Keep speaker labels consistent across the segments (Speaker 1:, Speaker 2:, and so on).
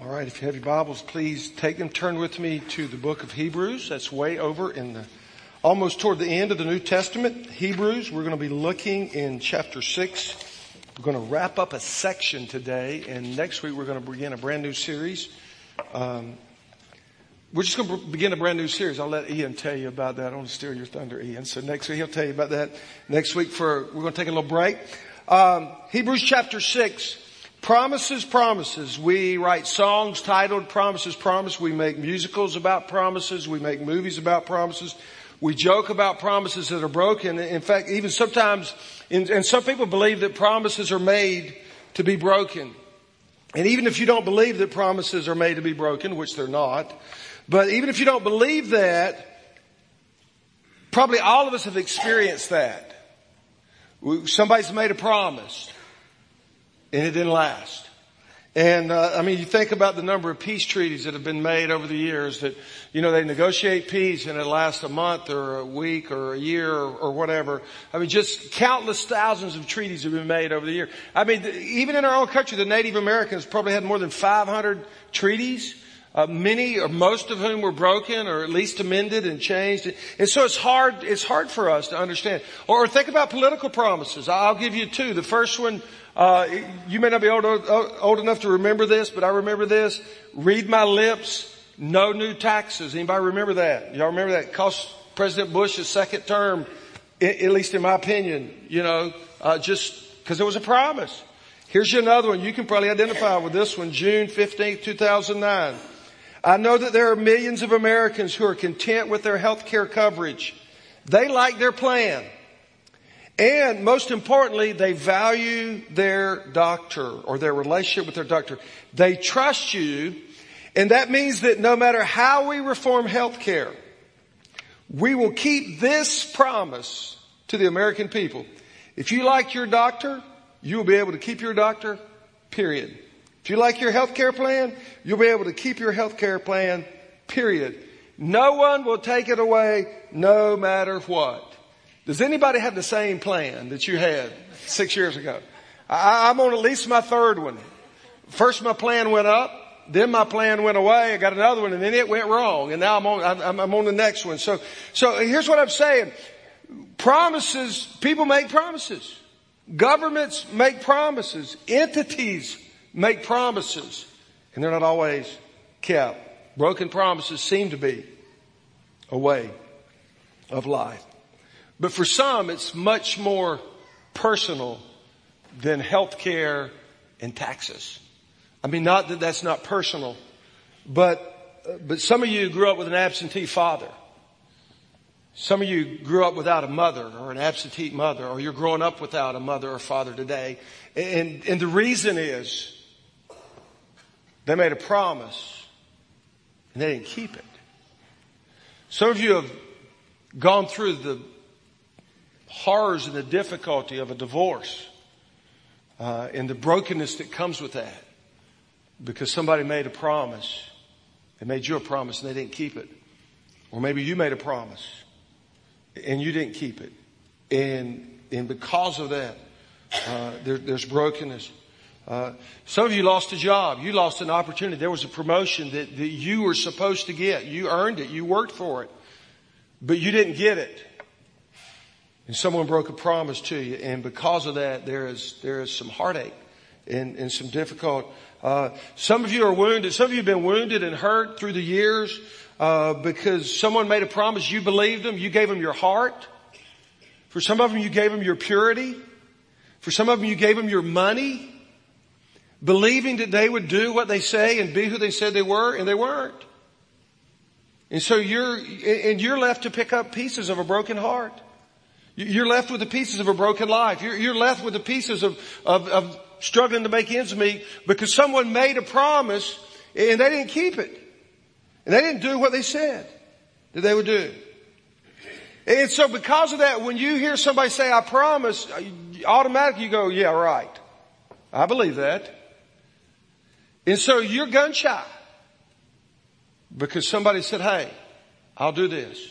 Speaker 1: All right, if you have your Bibles, please take them, turn with me to the book of Hebrews. That's way over in the, almost toward the end of the New Testament. Hebrews, we're going to be looking in chapter 6. We're going to wrap up a section today, and next week we're going to begin a brand new series. Um, we're just going to begin a brand new series. I'll let Ian tell you about that. I want to steal your thunder, Ian. So next week he'll tell you about that. Next week for, we're going to take a little break. Um, Hebrews chapter 6. Promises, promises. We write songs titled Promises, Promise. We make musicals about promises. We make movies about promises. We joke about promises that are broken. In fact, even sometimes, and some people believe that promises are made to be broken. And even if you don't believe that promises are made to be broken, which they're not, but even if you don't believe that, probably all of us have experienced that. Somebody's made a promise and it didn't last. And uh, I mean, you think about the number of peace treaties that have been made over the years. That you know they negotiate peace and it lasts a month or a week or a year or, or whatever. I mean, just countless thousands of treaties have been made over the year. I mean, even in our own country, the Native Americans probably had more than 500 treaties. Uh, many or most of whom were broken or at least amended and changed. And so it's hard, it's hard for us to understand. Or, or think about political promises. I'll give you two. The first one uh, you may not be old, old enough to remember this, but I remember this. Read my lips, no new taxes. Anybody remember that? Y'all remember that? Cost President Bush's second term, at least in my opinion, you know, uh, just because it was a promise. Here's another one. You can probably identify with this one. June 15th, 2009. I know that there are millions of Americans who are content with their health care coverage. They like their plan. And most importantly, they value their doctor or their relationship with their doctor. They trust you. And that means that no matter how we reform healthcare, we will keep this promise to the American people. If you like your doctor, you will be able to keep your doctor, period. If you like your healthcare plan, you'll be able to keep your healthcare plan, period. No one will take it away no matter what. Does anybody have the same plan that you had six years ago? I, am on at least my third one. First my plan went up, then my plan went away, I got another one, and then it went wrong, and now I'm on, I'm, I'm on the next one. So, so here's what I'm saying. Promises, people make promises. Governments make promises. Entities make promises. And they're not always kept. Broken promises seem to be a way of life. But for some, it's much more personal than health care and taxes. I mean, not that that's not personal, but, but some of you grew up with an absentee father. Some of you grew up without a mother or an absentee mother, or you're growing up without a mother or father today. And, and the reason is they made a promise and they didn't keep it. Some of you have gone through the horrors and the difficulty of a divorce uh, and the brokenness that comes with that because somebody made a promise. They made you a promise and they didn't keep it. Or maybe you made a promise and you didn't keep it. And, and because of that, uh, there, there's brokenness. Uh, some of you lost a job. You lost an opportunity. There was a promotion that, that you were supposed to get. You earned it. You worked for it. But you didn't get it and someone broke a promise to you, and because of that, there is there is some heartache and, and some difficult. Uh, some of you are wounded. Some of you have been wounded and hurt through the years uh, because someone made a promise. You believed them. You gave them your heart. For some of them, you gave them your purity. For some of them, you gave them your money, believing that they would do what they say and be who they said they were, and they weren't. And so you're and you're left to pick up pieces of a broken heart. You're left with the pieces of a broken life. You're, you're left with the pieces of, of, of struggling to make ends meet because someone made a promise and they didn't keep it. And they didn't do what they said that they would do. And so because of that, when you hear somebody say, I promise, automatically you go, yeah, right. I believe that. And so you're gun shy because somebody said, hey, I'll do this.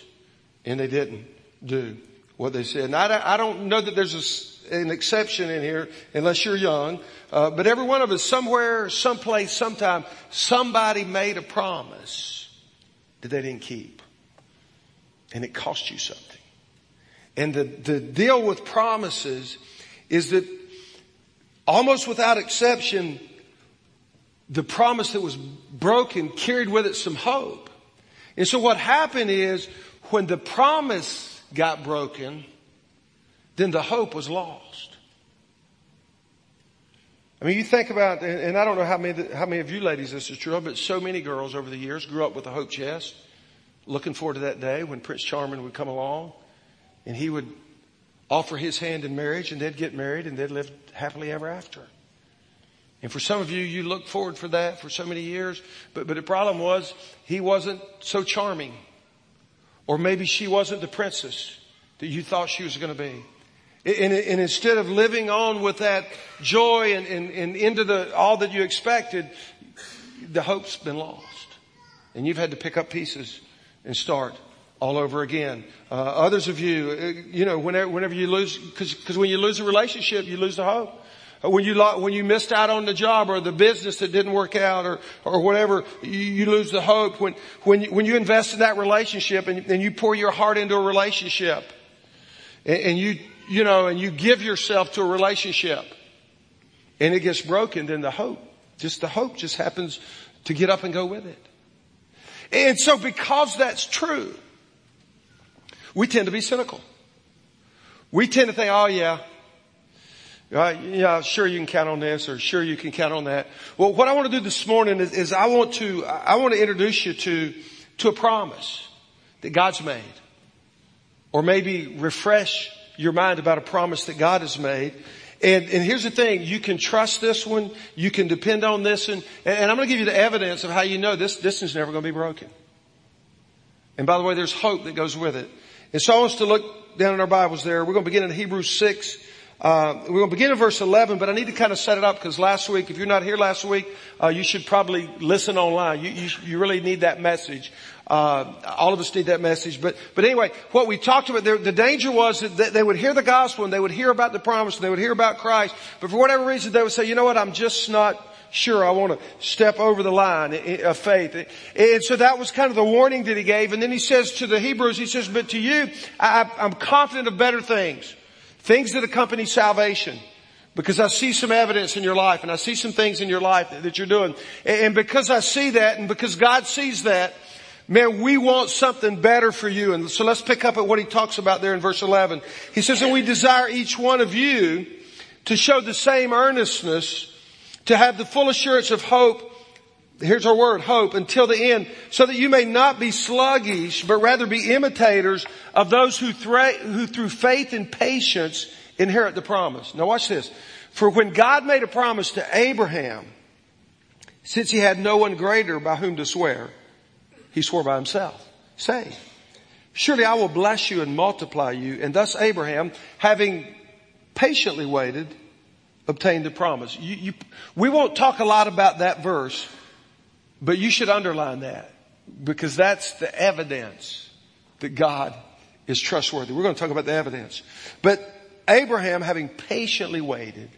Speaker 1: And they didn't do what they said. And I, I don't know that there's an exception in here, unless you're young. Uh, but every one of us, somewhere, someplace, sometime, somebody made a promise that they didn't keep. And it cost you something. And the, the deal with promises is that almost without exception, the promise that was broken carried with it some hope. And so what happened is when the promise got broken, then the hope was lost. I mean, you think about, and I don't know how many, how many of you ladies this is true, but so many girls over the years grew up with a hope chest, looking forward to that day when Prince Charming would come along and he would offer his hand in marriage and they'd get married and they'd live happily ever after. And for some of you, you looked forward for that for so many years, but, but the problem was he wasn't so charming. Or maybe she wasn't the princess that you thought she was going to be. And, and, instead of living on with that joy and, and, and into the, all that you expected, the hope's been lost. And you've had to pick up pieces and start all over again. Uh, others of you, uh, you know, whenever, whenever you lose, because when you lose a relationship, you lose the hope. Uh, when you when you missed out on the job or the business that didn't work out or or whatever, you, you lose the hope. When when you, when you invest in that relationship and, and you pour your heart into a relationship, and, and you you know, and you give yourself to a relationship and it gets broken, then the hope, just the hope just happens to get up and go with it. And so because that's true, we tend to be cynical. We tend to think, oh yeah, uh, yeah, sure you can count on this or sure you can count on that. Well, what I want to do this morning is, is I want to, I want to introduce you to, to a promise that God's made. Or maybe refresh your mind about a promise that God has made. And, and here's the thing, you can trust this one, you can depend on this one, and I'm going to give you the evidence of how you know this, this is never going to be broken. And by the way, there's hope that goes with it. And so I want us to look down in our Bibles there. We're going to begin in Hebrews 6. Uh, we're going to begin in verse 11, but I need to kind of set it up because last week, if you're not here last week, uh, you should probably listen online. You, you, you really need that message. Uh, all of us need that message. But, but anyway, what we talked about, the, the danger was that they would hear the gospel and they would hear about the promise and they would hear about Christ. But for whatever reason, they would say, you know what, I'm just not sure I want to step over the line of faith. And so that was kind of the warning that he gave. And then he says to the Hebrews, he says, but to you, I, I'm confident of better things. Things that accompany salvation. Because I see some evidence in your life and I see some things in your life that you're doing. And because I see that and because God sees that, Man, we want something better for you. And so let's pick up at what he talks about there in verse 11. He says, and we desire each one of you to show the same earnestness, to have the full assurance of hope. Here's our word, hope, until the end, so that you may not be sluggish, but rather be imitators of those who, who through faith and patience inherit the promise. Now watch this. For when God made a promise to Abraham, since he had no one greater by whom to swear, he swore by himself, saying, Surely I will bless you and multiply you. And thus Abraham, having patiently waited, obtained the promise. You, you, we won't talk a lot about that verse, but you should underline that because that's the evidence that God is trustworthy. We're going to talk about the evidence. But Abraham, having patiently waited,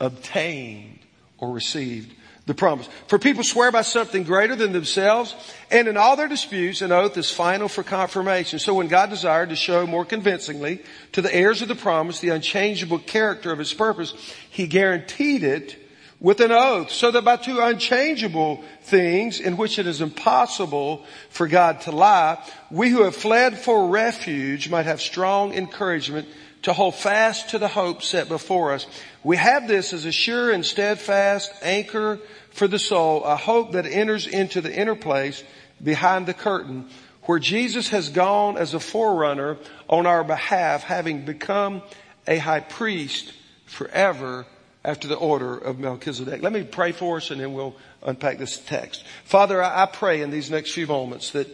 Speaker 1: obtained or received the promise. For people swear by something greater than themselves, and in all their disputes, an oath is final for confirmation. So when God desired to show more convincingly to the heirs of the promise the unchangeable character of his purpose, he guaranteed it with an oath, so that by two unchangeable things in which it is impossible for God to lie, we who have fled for refuge might have strong encouragement to hold fast to the hope set before us. We have this as a sure and steadfast anchor for the soul, a hope that enters into the inner place behind the curtain where Jesus has gone as a forerunner on our behalf, having become a high priest forever after the order of Melchizedek. Let me pray for us and then we'll unpack this text. Father, I pray in these next few moments that,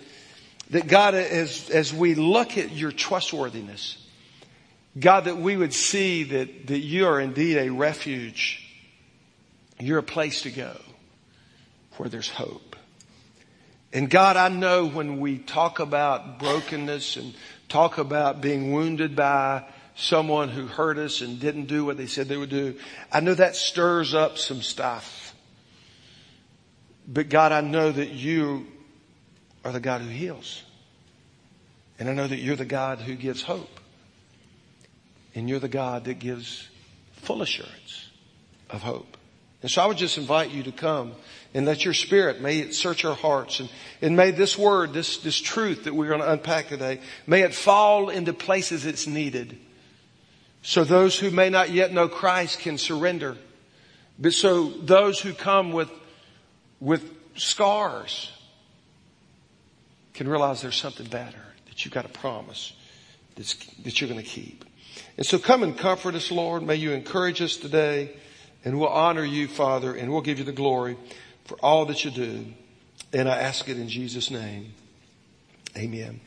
Speaker 1: that God, as, as we look at your trustworthiness, God, that we would see that, that you are indeed a refuge. You're a place to go where there's hope. And God, I know when we talk about brokenness and talk about being wounded by someone who hurt us and didn't do what they said they would do. I know that stirs up some stuff. But God, I know that you are the God who heals. And I know that you're the God who gives hope. And you're the God that gives full assurance of hope. And so I would just invite you to come and let your spirit, may it search our hearts and, and may this word, this, this truth that we're going to unpack today, may it fall into places it's needed. So those who may not yet know Christ can surrender. But so those who come with, with scars can realize there's something better, that you've got a promise that's, that you're going to keep. And so come and comfort us, Lord. May you encourage us today and we'll honor you, Father, and we'll give you the glory for all that you do. And I ask it in Jesus' name. Amen.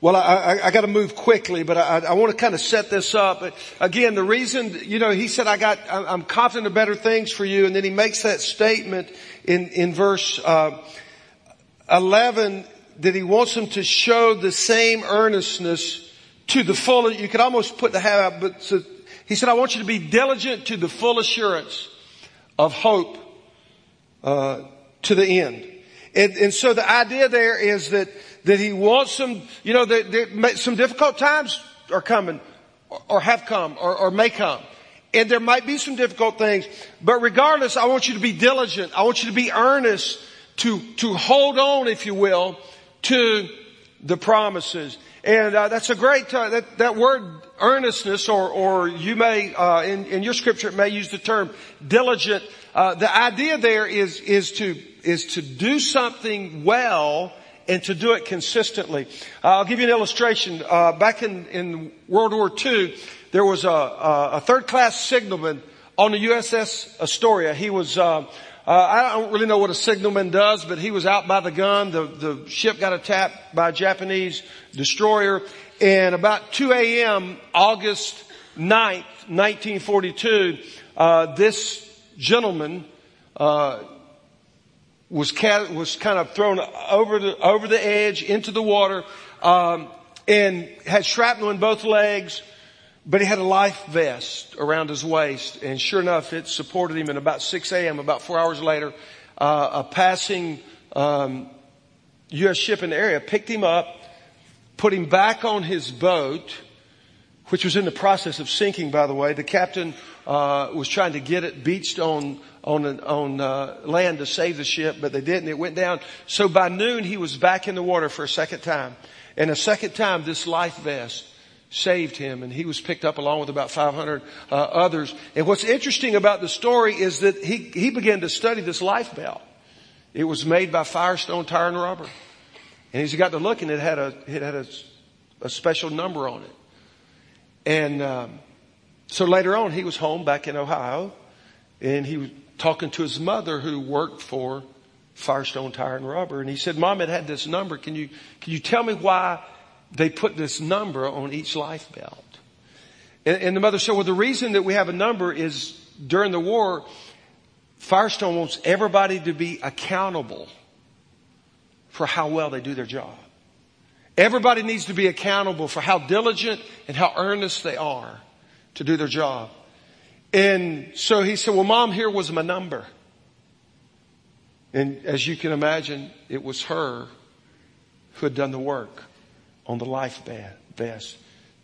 Speaker 1: Well, I, I, I got to move quickly, but I, I want to kind of set this up. Again, the reason, you know, he said, "I got, I'm confident of better things for you," and then he makes that statement in in verse uh, eleven that he wants them to show the same earnestness to the full. You could almost put the out, but so he said, "I want you to be diligent to the full assurance of hope uh, to the end." And, and so the idea there is that that he wants them, you know, that, that some difficult times are coming or have come or, or may come. And there might be some difficult things, but regardless, I want you to be diligent. I want you to be earnest to, to hold on, if you will, to the promises. And uh, that's a great uh, that that word earnestness, or or you may uh, in in your scripture it may use the term diligent. Uh, the idea there is is to is to do something well and to do it consistently. I'll give you an illustration. Uh, back in, in World War II, there was a, a, a third class signalman on the USS Astoria. He was, uh, uh, I don't really know what a signalman does, but he was out by the gun. The, the ship got attacked by a Japanese destroyer. And about 2 a.m., August 9th, 1942, uh, this gentleman, uh, was, was kind of thrown over the, over the edge into the water, um, and had shrapnel in both legs, but he had a life vest around his waist, and sure enough, it supported him. And about 6 a.m., about four hours later, uh, a passing um, U.S. ship in the area picked him up, put him back on his boat, which was in the process of sinking, by the way. The captain uh, was trying to get it beached on on on uh, land to save the ship, but they didn't. It went down. So by noon, he was back in the water for a second time, and a second time, this life vest saved him, and he was picked up along with about 500 uh, others. And what's interesting about the story is that he he began to study this life belt. It was made by Firestone Tire and Rubber, and as he got to looking, it had a it had a, a special number on it, and. Um, so later on, he was home back in Ohio, and he was talking to his mother who worked for Firestone Tire and Rubber, and he said, "Mom, it had this number. Can you can you tell me why they put this number on each life belt?" And, and the mother said, "Well, the reason that we have a number is during the war, Firestone wants everybody to be accountable for how well they do their job." Everybody needs to be accountable for how diligent and how earnest they are to do their job. And so he said, well, mom, here was my number. And as you can imagine, it was her who had done the work on the life vest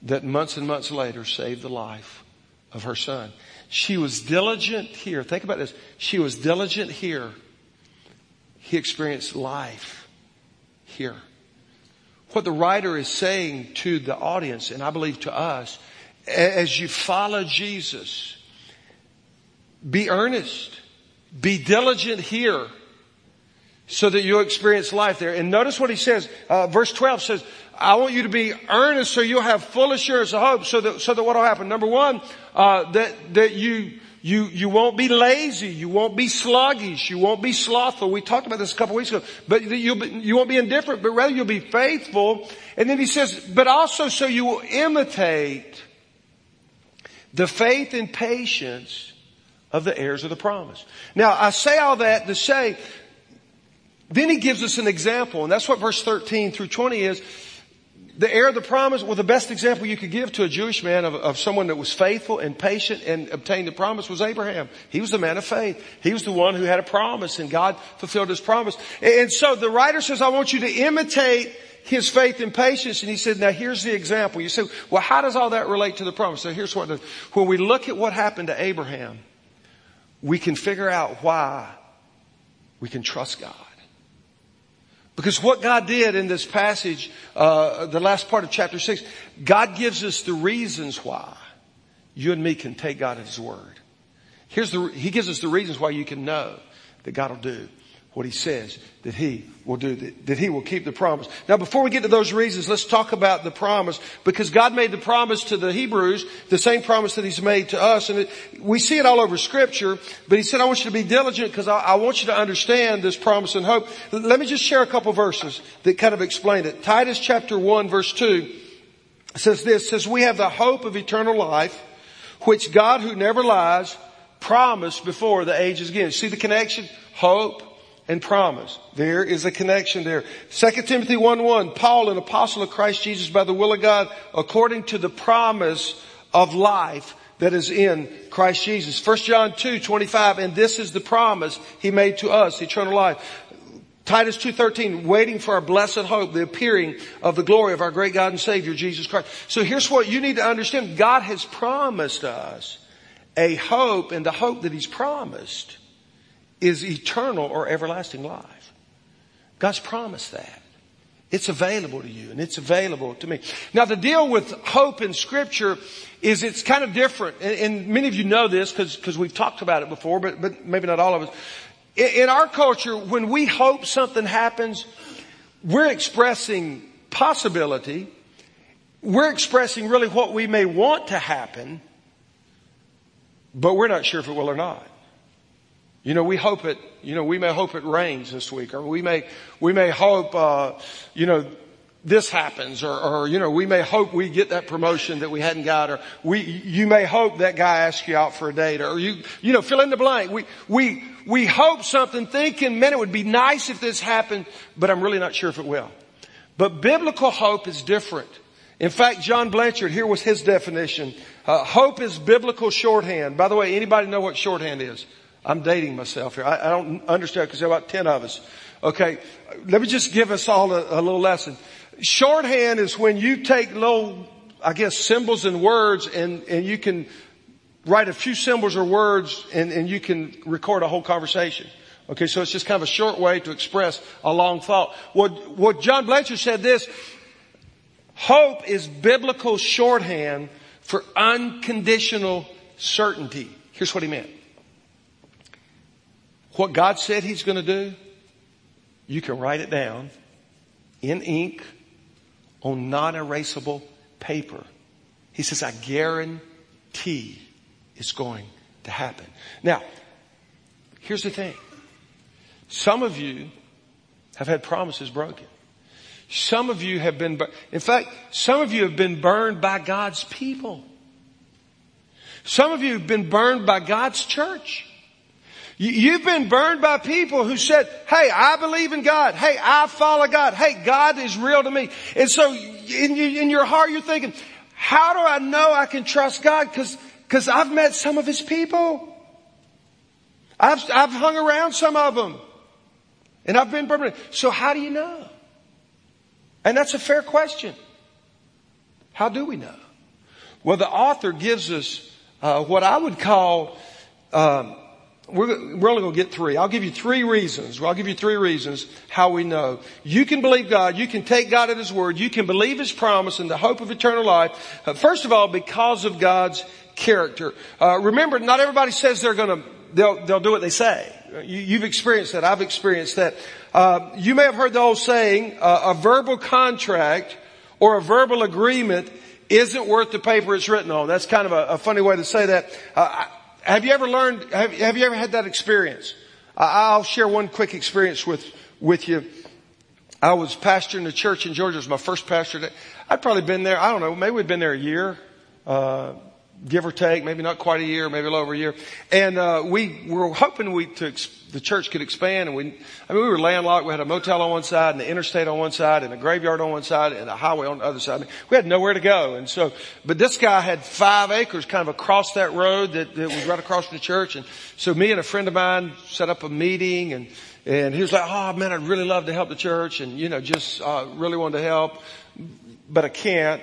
Speaker 1: that months and months later saved the life of her son. She was diligent here. Think about this. She was diligent here. He experienced life here. What the writer is saying to the audience, and I believe to us, as you follow Jesus, be earnest, be diligent here so that you'll experience life there. And notice what he says. Uh, verse 12 says, I want you to be earnest so you'll have full assurance of hope so that, so that what will happen? Number one, uh, that, that you, you, you won't be lazy. You won't be sluggish. You won't be slothful. We talked about this a couple weeks ago, but you'll be, you won't be indifferent, but rather you'll be faithful. And then he says, but also so you will imitate the faith and patience of the heirs of the promise. Now, I say all that to say, then he gives us an example, and that's what verse 13 through 20 is. the heir of the promise, well, the best example you could give to a Jewish man of, of, someone that was faithful and patient and obtained the promise was Abraham. He was the man of faith. He was the one who had a promise and God fulfilled his promise. And so the writer says, I want you to imitate his faith and patience. And he said, now here's the example. You say, well, how does all that relate to the promise? So here's what, when we look at what happened to Abraham, we can figure out why we can trust God. Because what God did in this passage, uh, the last part of chapter six, God gives us the reasons why you and me can take God at His word. Here's the, He gives us the reasons why you can know that God will do what he says that he will do, that, that, he will keep the promise. Now before we get to those reasons, let's talk about the promise because God made the promise to the Hebrews, the same promise that he's made to us. And it, we see it all over scripture, but he said, I want you to be diligent because I, I, want you to understand this promise and hope. Let me just share a couple verses that kind of explain it. Titus chapter 1 verse 2 says this, says we have the hope of eternal life, which God who never lies promised before the ages again. See the connection? Hope, and promise. There is a connection there. 2 Timothy 1 1, Paul, an apostle of Christ Jesus by the will of God, according to the promise of life that is in Christ Jesus. 1 John 2 25, and this is the promise he made to us, eternal life. Titus 2.13, waiting for our blessed hope, the appearing of the glory of our great God and Savior, Jesus Christ. So here's what you need to understand. God has promised us a hope, and the hope that He's promised is eternal or everlasting life. God's promised that. It's available to you and it's available to me. Now the deal with hope in scripture is it's kind of different. And, many of you know this because we've talked about it before, but, but maybe not all of us. In, in our culture, when we hope something happens, we're expressing possibility. We're expressing really what we may want to happen, but we're not sure if it will or not. You know, we hope it, you know, we may hope it rains this week, or we may, we may hope, uh, you know, this happens, or, or, you know, we may hope we get that promotion that we hadn't got, or we, you may hope that guy asks you out for a date, or you, you know, fill in the blank. We, we, we hope something thinking, man, it would be nice if this happened, but I'm really not sure if it will. But biblical hope is different. In fact, John Blanchard, here was his definition. Uh, hope is biblical shorthand. By the way, anybody know what shorthand is? I'm dating myself here. I, I don't understand because there are about 10 of us. Okay. Let me just give us all a, a little lesson. Shorthand is when you take little, I guess, symbols and words and, and you can write a few symbols or words and, and you can record a whole conversation. Okay, so it's just kind of a short way to express a long thought. What, what John Blanchard said this, hope is biblical shorthand for unconditional certainty. Here's what he meant. What God said He's going to do, you can write it down in ink on non-erasable paper. He says, I guarantee it's going to happen. Now, here's the thing. Some of you have had promises broken. Some of you have been, in fact, some of you have been burned by God's people. Some of you have been burned by God's church. You've been burned by people who said, hey, I believe in God. Hey, I follow God. Hey, God is real to me. And so in, your heart, you're thinking, how do I know I can trust God? Cause, cause I've met some of His people. I've, I've hung around some of them. And I've been burned. So how do you know? And that's a fair question. How do we know? Well, the author gives us uh, what I would call um, we're, we're only going to get three. I'll give you three reasons. I'll give you three reasons how we know. You can believe God. You can take God at His word. You can believe His promise and the hope of eternal life. Uh, first of all, because of God's character. Uh, remember, not everybody says they're going to, they'll, they'll do what they say. You, have experienced that. I've experienced that. Uh, you may have heard the old saying, uh, a verbal contract or a verbal agreement isn't worth the paper it's written on. That's kind of a, a funny way to say that. Uh, have you ever learned, have, have you ever had that experience? I'll share one quick experience with, with you. I was pastoring a church in Georgia. It was my first pastor. I'd probably been there, I don't know, maybe we'd been there a year, uh, give or take, maybe not quite a year, maybe a little over a year. And, uh, we were hoping we, to, the church could expand and we, I mean, we were landlocked. We had a motel on one side and the interstate on one side and a graveyard on one side and a highway on the other side. I mean, we had nowhere to go. And so, but this guy had five acres kind of across that road that, that was right across from the church. And so me and a friend of mine set up a meeting and, and he was like, oh man, I'd really love to help the church and, you know, just, uh, really wanted to help, but I can't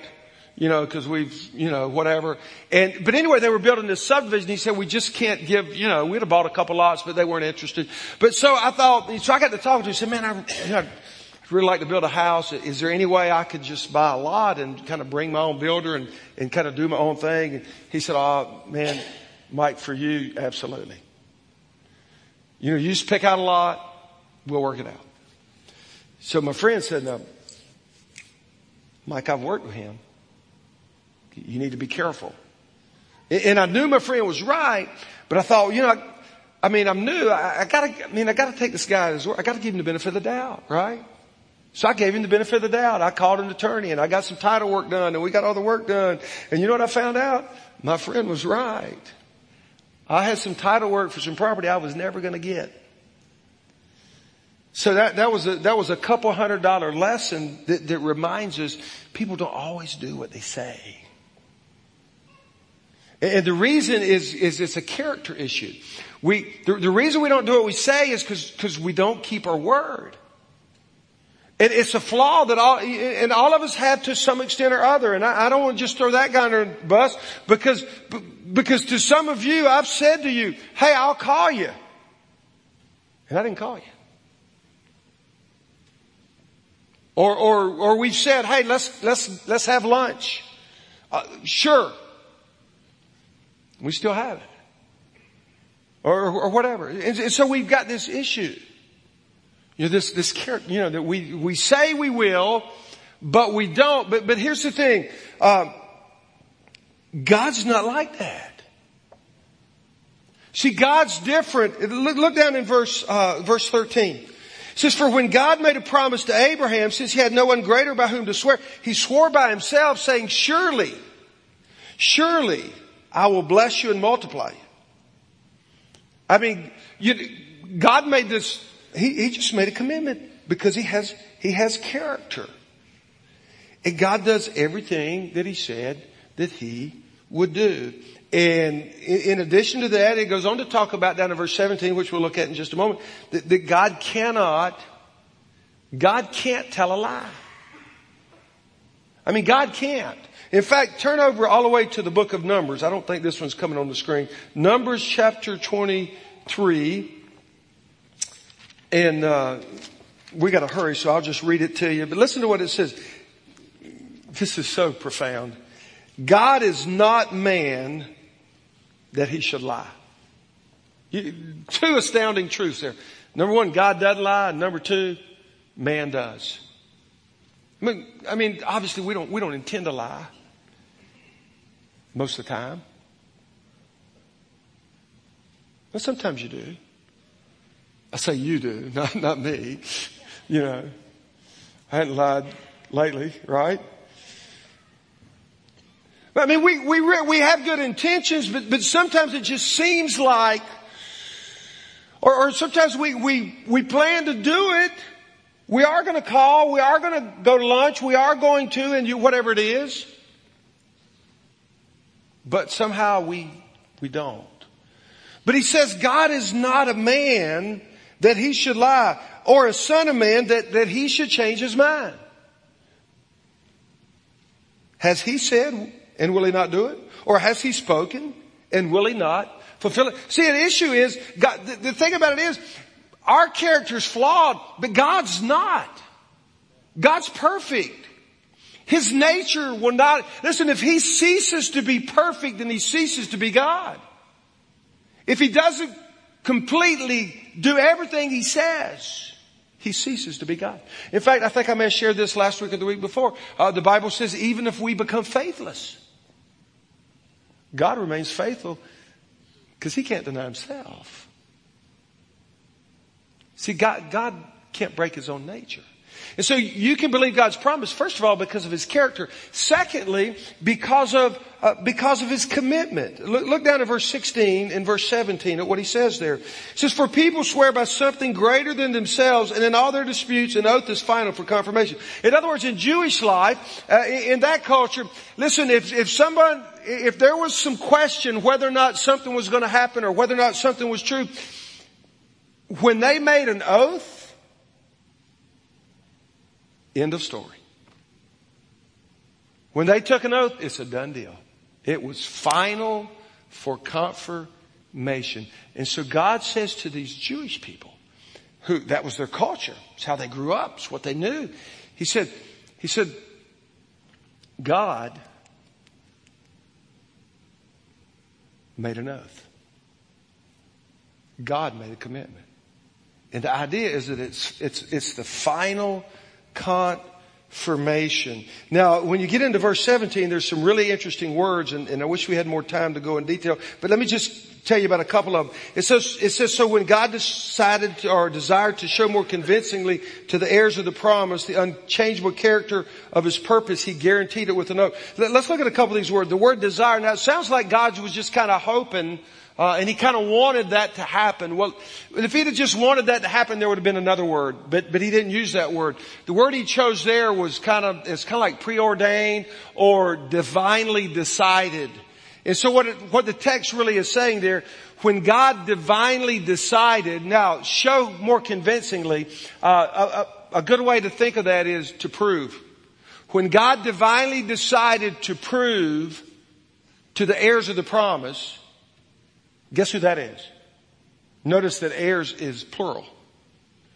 Speaker 1: you know, cause we've, you know, whatever. And, but anyway, they were building this subdivision. He said, we just can't give, you know, we'd have bought a couple lots, but they weren't interested. But so I thought, so I got to talking to him. He said, man, I, you know, I'd really like to build a house. Is there any way I could just buy a lot and kind of bring my own builder and, and kind of do my own thing? And he said, oh man, Mike, for you, absolutely. You know, you just pick out a lot. We'll work it out. So my friend said, no, Mike, I've worked with him. You need to be careful. And I knew my friend was right, but I thought, you know, I mean, I'm new. I, I gotta, I mean, I gotta take this guy word. I gotta give him the benefit of the doubt, right? So I gave him the benefit of the doubt. I called an attorney and I got some title work done and we got all the work done. And you know what I found out? My friend was right. I had some title work for some property I was never going to get. So that, that was a, that was a couple hundred dollar lesson that, that reminds us people don't always do what they say. And the reason is, is it's a character issue. We, the, the reason we don't do what we say is because, we don't keep our word. It's a flaw that all, and all of us have to some extent or other. And I, I don't want to just throw that guy under the bus because, because to some of you, I've said to you, hey, I'll call you. And I didn't call you. Or, or, or we've said, hey, let's, let's, let's have lunch. Uh, sure. We still have it. Or, or whatever. And so we've got this issue. You know, this, this character, you know, that we, we say we will, but we don't. But, but here's the thing. Um, God's not like that. See, God's different. Look, look down in verse, uh, verse 13. It says, for when God made a promise to Abraham, since he had no one greater by whom to swear, he swore by himself saying, surely, surely I will bless you and multiply you. I mean, you, God made this, he, he just made a commitment because he has, he has character. And God does everything that he said that he would do. And in addition to that, it goes on to talk about down in verse 17, which we'll look at in just a moment, that, that God cannot, God can't tell a lie. I mean, God can't. In fact, turn over all the way to the book of Numbers. I don't think this one's coming on the screen. Numbers chapter 23. And, uh, we gotta hurry, so I'll just read it to you. But listen to what it says. This is so profound. God is not man that he should lie. Two astounding truths there. Number one, God doesn't lie. Number two, man does. I mean, I mean, obviously we don't, we don't intend to lie most of the time. But sometimes you do. I say you do, not, not me. You know, I hadn't lied lately, right? I mean, we, we, we have good intentions, but, but sometimes it just seems like, or, or sometimes we, we, we plan to do it. We are going to call. We are going to go to lunch. We are going to, and you, whatever it is. But somehow we, we don't. But he says God is not a man that he should lie or a son of man that, that he should change his mind. Has he said and will he not do it? Or has he spoken and will he not fulfill it? See, the issue is, God, the, the thing about it is, our character's flawed, but God's not. God's perfect. His nature will not, listen, if he ceases to be perfect, then he ceases to be God. If he doesn't completely do everything he says, he ceases to be God. In fact, I think I may have shared this last week or the week before. Uh, the Bible says even if we become faithless, God remains faithful because he can't deny himself. See, God, God can't break his own nature. And so you can believe God's promise, first of all, because of His character. Secondly, because of, uh, because of His commitment. Look, look, down at verse 16 and verse 17 at what He says there. It says, for people swear by something greater than themselves and in all their disputes an oath is final for confirmation. In other words, in Jewish life, uh, in that culture, listen, if, if someone, if there was some question whether or not something was going to happen or whether or not something was true, when they made an oath, End of story. When they took an oath, it's a done deal. It was final for confirmation. And so God says to these Jewish people, who, that was their culture. It's how they grew up. It's what they knew. He said, he said, God made an oath. God made a commitment. And the idea is that it's, it's, it's the final confirmation. Now, when you get into verse 17, there's some really interesting words, and, and, I wish we had more time to go in detail, but let me just tell you about a couple of them. It says, it says, so when God decided to, or desired to show more convincingly to the heirs of the promise the unchangeable character of his purpose, he guaranteed it with an oath. Let's look at a couple of these words. The word desire, now it sounds like God was just kind of hoping uh, and he kind of wanted that to happen. Well, if he'd have just wanted that to happen, there would have been another word, but but he didn't use that word. The word he chose there was kind of it's kind of like preordained or divinely decided. And so what it, what the text really is saying there, when God divinely decided, now show more convincingly, uh, a, a good way to think of that is to prove. When God divinely decided to prove to the heirs of the promise Guess who that is? Notice that heirs is plural.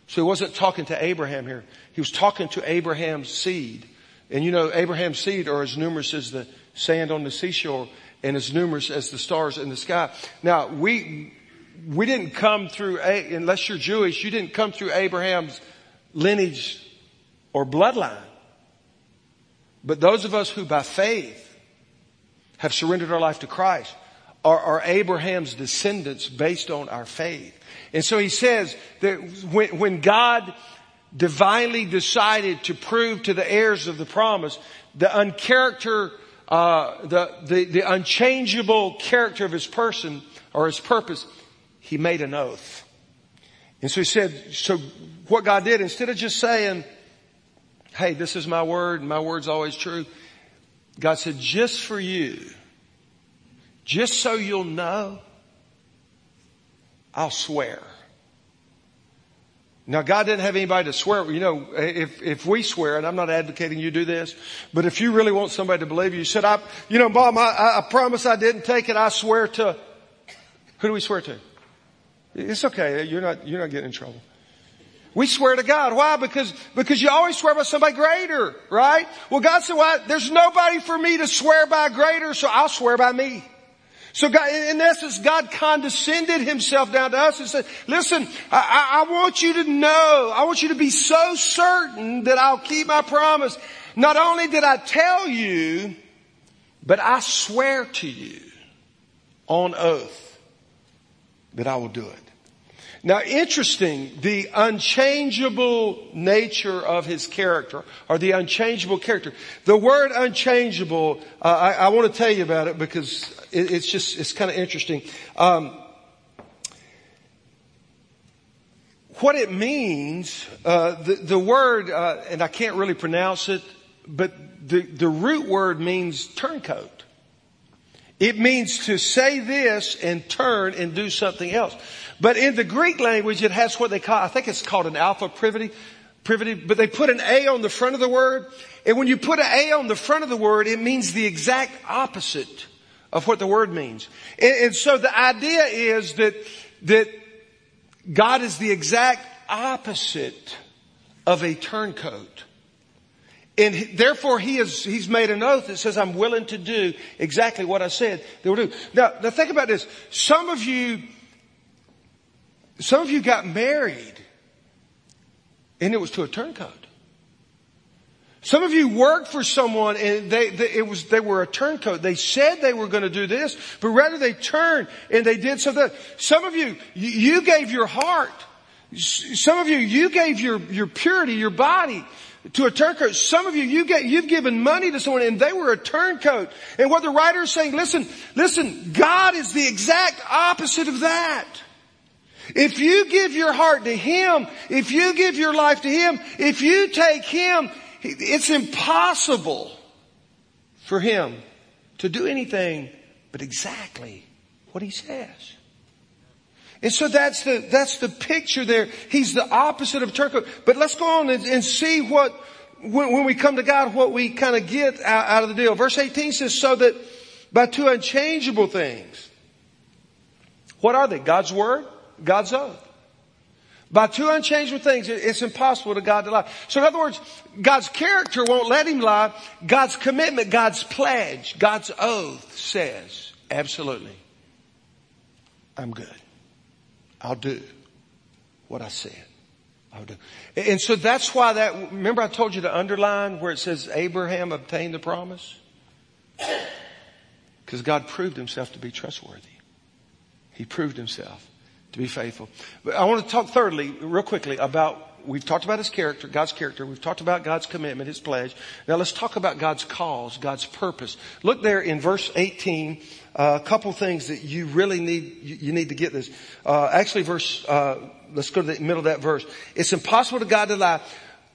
Speaker 1: So he wasn't talking to Abraham here. He was talking to Abraham's seed. And you know, Abraham's seed are as numerous as the sand on the seashore and as numerous as the stars in the sky. Now, we, we didn't come through, unless you're Jewish, you didn't come through Abraham's lineage or bloodline. But those of us who by faith have surrendered our life to Christ, are, are Abraham's descendants based on our faith. And so he says that when, when God divinely decided to prove to the heirs of the promise the uncharacter, uh, the, the, the unchangeable character of his person or his purpose, he made an oath. And so he said, so what God did, instead of just saying, hey, this is my word and my word's always true, God said, just for you, just so you'll know, I'll swear. Now God didn't have anybody to swear. You know, if, if we swear, and I'm not advocating you do this, but if you really want somebody to believe you, you said, I, you know, Bob, I, I promise I didn't take it. I swear to, who do we swear to? It's okay. You're not, you're not getting in trouble. We swear to God. Why? Because, because you always swear by somebody greater, right? Well, God said, well, there's nobody for me to swear by greater, so I'll swear by me. So God, in essence, God condescended himself down to us and said, listen, I, I, want you to know, I want you to be so certain that I'll keep my promise. Not only did I tell you, but I swear to you on oath that I will do it. Now interesting, the unchangeable nature of his character, or the unchangeable character. The word unchangeable, uh, I, I want to tell you about it because it, it's just, it's kind of interesting. Um, what it means, uh, the, the word, uh, and I can't really pronounce it, but the, the root word means turncoat. It means to say this and turn and do something else. But in the Greek language, it has what they call, I think it's called an alpha privity, privity, but they put an A on the front of the word. And when you put an A on the front of the word, it means the exact opposite of what the word means. And, and so the idea is that, that God is the exact opposite of a turncoat. And therefore he has, he's made an oath that says, I'm willing to do exactly what I said they will do. Now, now think about this. Some of you some of you got married and it was to a turncoat. Some of you worked for someone and they, they, it was, they were a turncoat. They said they were going to do this, but rather they turned and they did something. Some of you, you gave your heart. Some of you, you gave your, your purity, your body to a turncoat. Some of you, you get, you've given money to someone and they were a turncoat. And what the writer is saying, listen, listen, God is the exact opposite of that. If you give your heart to Him, if you give your life to Him, if you take Him, it's impossible for Him to do anything but exactly what He says. And so that's the, that's the picture there. He's the opposite of turncoat. But let's go on and, and see what, when, when, we come to God, what we kind of get out, out of the deal. Verse 18 says, so that by two unchangeable things. What are they? God's word, God's oath. By two unchangeable things, it's impossible to God to lie. So in other words, God's character won't let him lie. God's commitment, God's pledge, God's oath says, absolutely, I'm good. I'll do what I said. I'll do. And so that's why that, remember I told you to underline where it says Abraham obtained the promise? Because God proved himself to be trustworthy. He proved himself to be faithful. But I want to talk thirdly, real quickly, about, we've talked about his character, God's character. We've talked about God's commitment, his pledge. Now let's talk about God's cause, God's purpose. Look there in verse 18 a couple things that you really need, you, you need to get this. Uh, actually verse, uh, let's go to the middle of that verse. It's impossible to God to lie.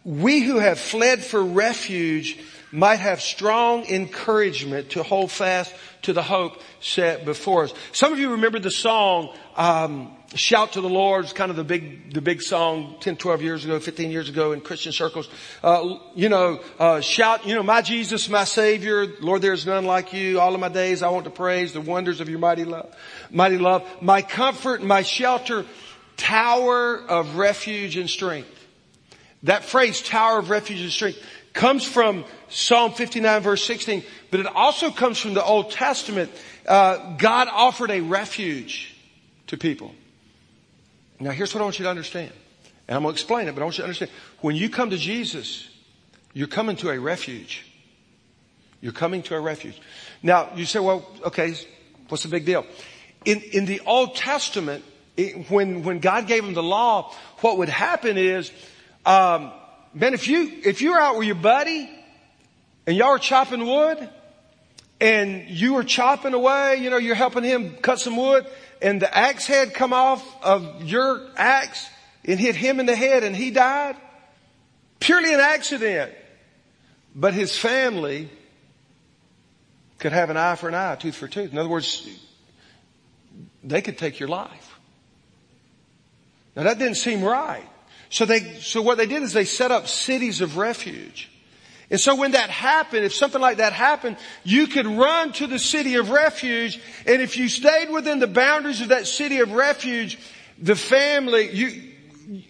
Speaker 1: We who have fled for refuge might have strong encouragement to hold fast to the hope set before us. Some of you remember the song, um, Shout to the Lord. is kind of the big, the big song 10, 12 years ago, 15 years ago in Christian circles. Uh, you know, uh, shout, you know, my Jesus, my Savior, Lord, there is none like you. All of my days I want to praise the wonders of your mighty love, mighty love. My comfort, my shelter, tower of refuge and strength. That phrase, tower of refuge and strength, comes from Psalm 59 verse 16, but it also comes from the Old Testament. Uh, God offered a refuge to people. Now here's what I want you to understand. And I'm going to explain it, but I want you to understand. When you come to Jesus, you're coming to a refuge. You're coming to a refuge. Now, you say, well, okay, what's the big deal? In, in the Old Testament, it, when, when God gave them the law, what would happen is, um, man, if you, if you're out with your buddy and y'all are chopping wood and you are chopping away, you know, you're helping him cut some wood and the axe head come off of your axe and hit him in the head and he died? Purely an accident. But his family could have an eye for an eye, tooth for tooth. In other words, they could take your life. Now that didn't seem right. So they, so what they did is they set up cities of refuge. And so when that happened, if something like that happened, you could run to the city of refuge. And if you stayed within the boundaries of that city of refuge, the family, you,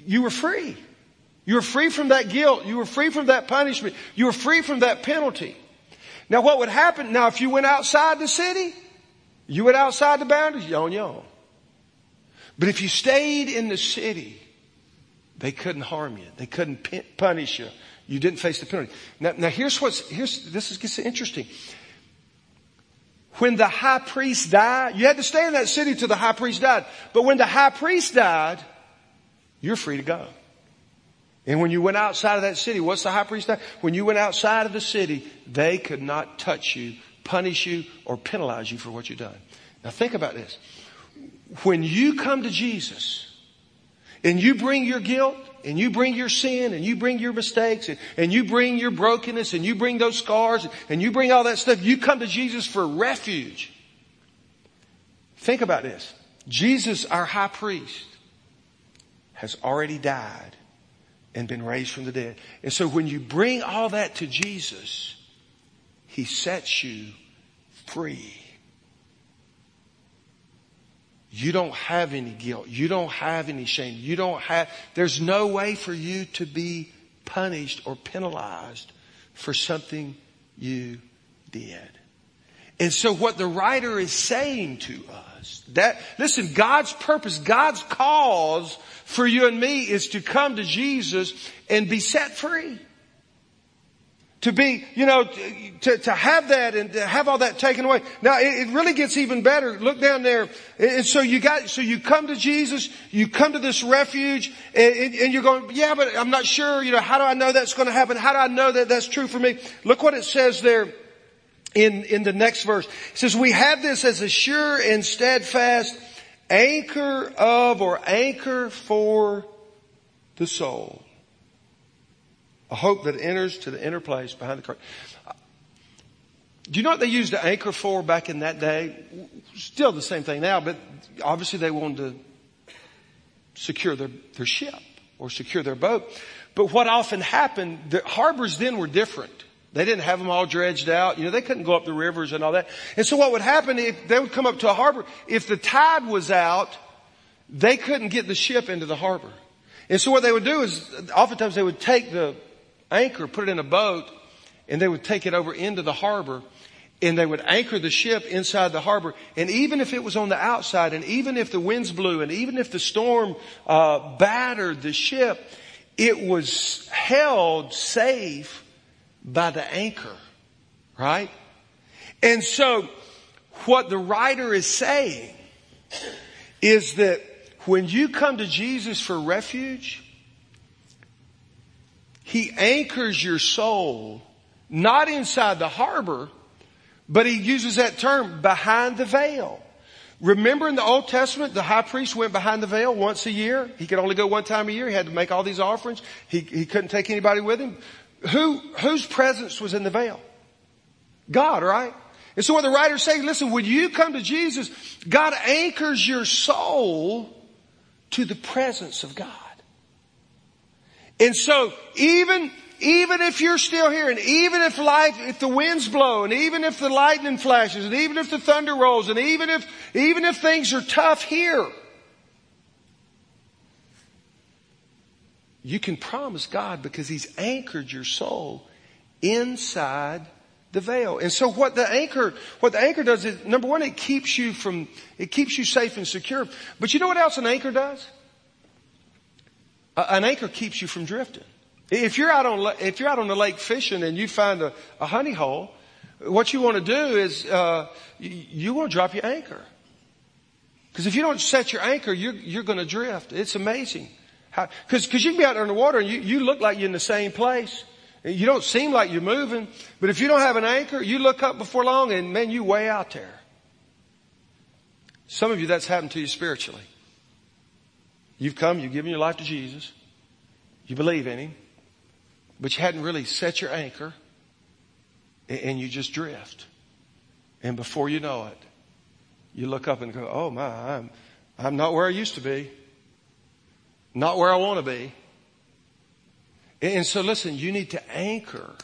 Speaker 1: you were free. You were free from that guilt. You were free from that punishment. You were free from that penalty. Now what would happen? Now if you went outside the city, you went outside the boundaries, on your own. But if you stayed in the city, they couldn't harm you. They couldn't punish you. You didn't face the penalty. Now, now here's what's, here's, this is, gets interesting. When the high priest died, you had to stay in that city till the high priest died. But when the high priest died, you're free to go. And when you went outside of that city, what's the high priest died? When you went outside of the city, they could not touch you, punish you, or penalize you for what you've done. Now think about this. When you come to Jesus and you bring your guilt, and you bring your sin and you bring your mistakes and, and you bring your brokenness and you bring those scars and you bring all that stuff, you come to Jesus for refuge. Think about this. Jesus, our high priest, has already died and been raised from the dead. And so when you bring all that to Jesus, He sets you free. You don't have any guilt. You don't have any shame. You don't have, there's no way for you to be punished or penalized for something you did. And so what the writer is saying to us, that, listen, God's purpose, God's cause for you and me is to come to Jesus and be set free. To be, you know, to, to have that and to have all that taken away. Now it, it really gets even better. Look down there. And so you got, so you come to Jesus, you come to this refuge and, and you're going, yeah, but I'm not sure, you know, how do I know that's going to happen? How do I know that that's true for me? Look what it says there in, in the next verse. It says, we have this as a sure and steadfast anchor of or anchor for the soul. A hope that enters to the inner place behind the curtain. Do you know what they used the anchor for back in that day? Still the same thing now, but obviously they wanted to secure their, their ship or secure their boat. But what often happened, the harbors then were different. They didn't have them all dredged out. You know, they couldn't go up the rivers and all that. And so what would happen if they would come up to a harbor, if the tide was out, they couldn't get the ship into the harbor. And so what they would do is, oftentimes they would take the anchor, put it in a boat, and they would take it over into the harbor, and they would anchor the ship inside the harbor. And even if it was on the outside, and even if the winds blew, and even if the storm uh, battered the ship, it was held safe by the anchor, right? And so, what the writer is saying is that when you come to Jesus for refuge, he anchors your soul not inside the harbor, but he uses that term behind the veil. Remember in the Old Testament, the high priest went behind the veil once a year. He could only go one time a year. He had to make all these offerings. He, he couldn't take anybody with him. Who, whose presence was in the veil? God, right? And so what the writer's saying, listen, when you come to Jesus, God anchors your soul to the presence of God. And so even, even if you're still here and even if life, if the winds blow and even if the lightning flashes and even if the thunder rolls and even if, even if things are tough here, you can promise God because He's anchored your soul inside the veil. And so what the anchor, what the anchor does is, number one, it keeps you from, it keeps you safe and secure. But you know what else an anchor does? An anchor keeps you from drifting. If you're out on, if you're out on the lake fishing and you find a, a honey hole, what you want to do is, uh, you, want to drop your anchor. Because if you don't set your anchor, you're, you're going to drift. It's amazing. Because cause you can be out there in the water and you, you look like you're in the same place. You don't seem like you're moving. But if you don't have an anchor, you look up before long and man, you way out there. Some of you, that's happened to you spiritually. You've come, you've given your life to Jesus. You believe in Him. But you hadn't really set your anchor. And you just drift. And before you know it, you look up and go, oh my, I'm, I'm not where I used to be. Not where I want to be. And so listen, you need to anchor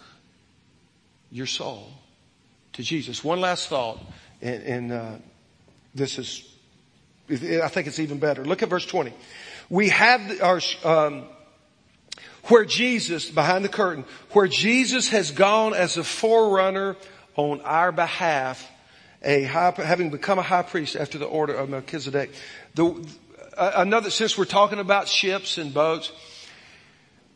Speaker 1: your soul to Jesus. One last thought, and, and uh, this is, I think it's even better. Look at verse 20. We have our, um, where Jesus, behind the curtain, where Jesus has gone as a forerunner on our behalf, a high, having become a high priest after the order of Melchizedek. The, uh, another, since we're talking about ships and boats,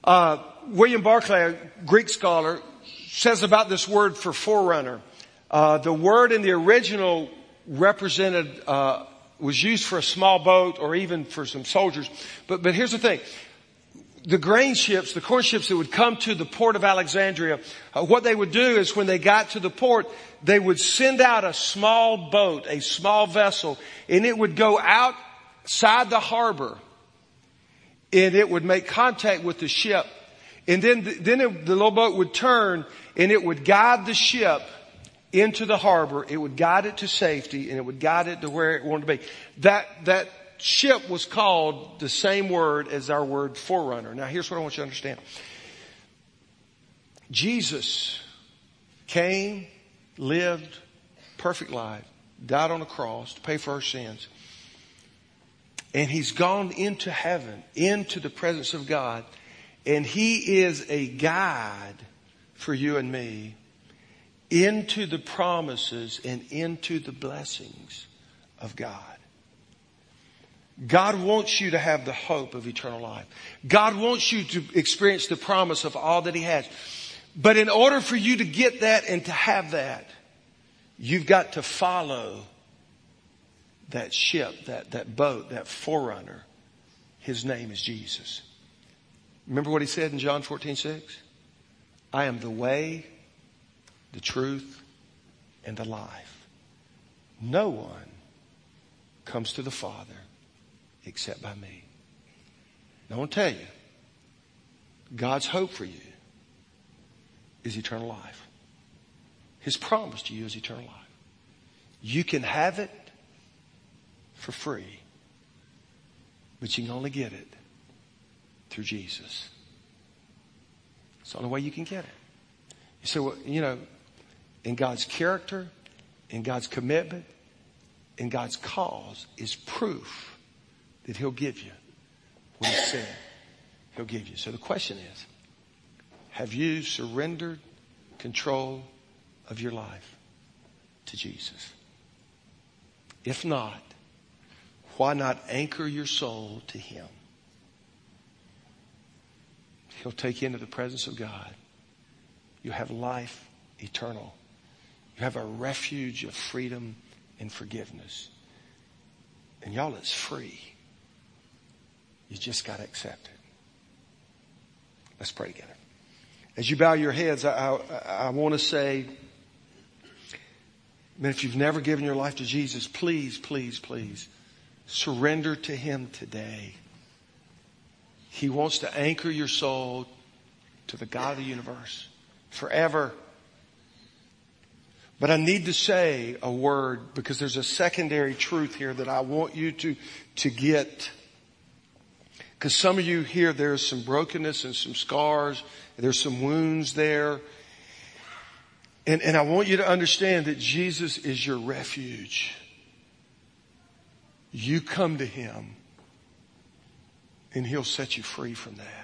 Speaker 1: uh, William Barclay, a Greek scholar, says about this word for forerunner. Uh, the word in the original represented uh, was used for a small boat or even for some soldiers. But, but here's the thing. The grain ships, the corn ships that would come to the port of Alexandria, uh, what they would do is when they got to the port, they would send out a small boat, a small vessel, and it would go outside the harbor and it would make contact with the ship. And then, then it, the little boat would turn and it would guide the ship into the harbor. It would guide it to safety and it would guide it to where it wanted to be. That, that ship was called the same word as our word forerunner. Now here's what I want you to understand. Jesus came, lived perfect life, died on a cross to pay for our sins. And he's gone into heaven, into the presence of God. And he is a guide for you and me into the promises and into the blessings of God. God wants you to have the hope of eternal life. God wants you to experience the promise of all that He has. But in order for you to get that and to have that, you've got to follow that ship, that, that boat, that forerunner. His name is Jesus. Remember what he said in John 14, 6? I am the way, the truth, and the life. No one comes to the Father except by me. Now I want to tell you, God's hope for you is eternal life. His promise to you is eternal life. You can have it for free, but you can only get it through Jesus. It's the only way you can get it. You say, well, you know, in God's character, in God's commitment, in God's cause is proof that He'll give you what He said He'll give you. So the question is, have you surrendered control of your life to Jesus? If not, why not anchor your soul to Him? He'll take you into the presence of God. You have life eternal. You have a refuge of freedom and forgiveness. And y'all, it's free. You just got to accept it. Let's pray together. As you bow your heads, I, I, I want to say, man, if you've never given your life to Jesus, please, please, please surrender to Him today. He wants to anchor your soul to the God of the universe forever. But I need to say a word because there's a secondary truth here that I want you to, to get. Because some of you here, there's some brokenness and some scars. There's some wounds there. And, and I want you to understand that Jesus is your refuge. You come to Him and He'll set you free from that.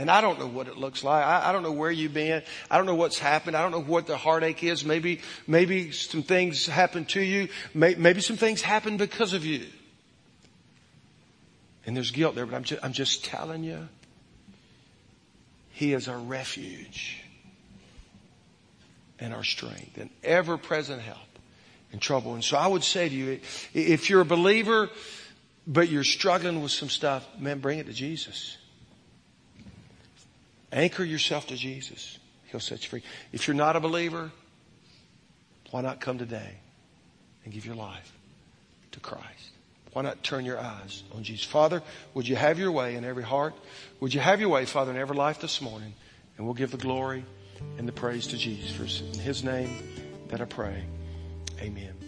Speaker 1: And I don't know what it looks like. I, I, don't know where you've been. I don't know what's happened. I don't know what the heartache is. Maybe, maybe some things happened to you. maybe some things happened because of you. And there's guilt there, but I'm just, I'm just telling you, He is our refuge and our strength and ever present help in trouble. And so I would say to you, if you're a believer, but you're struggling with some stuff, man, bring it to Jesus. Anchor yourself to Jesus. He'll set you free. If you're not a believer, why not come today and give your life to Christ? Why not turn your eyes on Jesus? Father, would you have your way in every heart? Would you have your way, Father, in every life this morning? And we'll give the glory and the praise to Jesus. For in his name that I pray. Amen.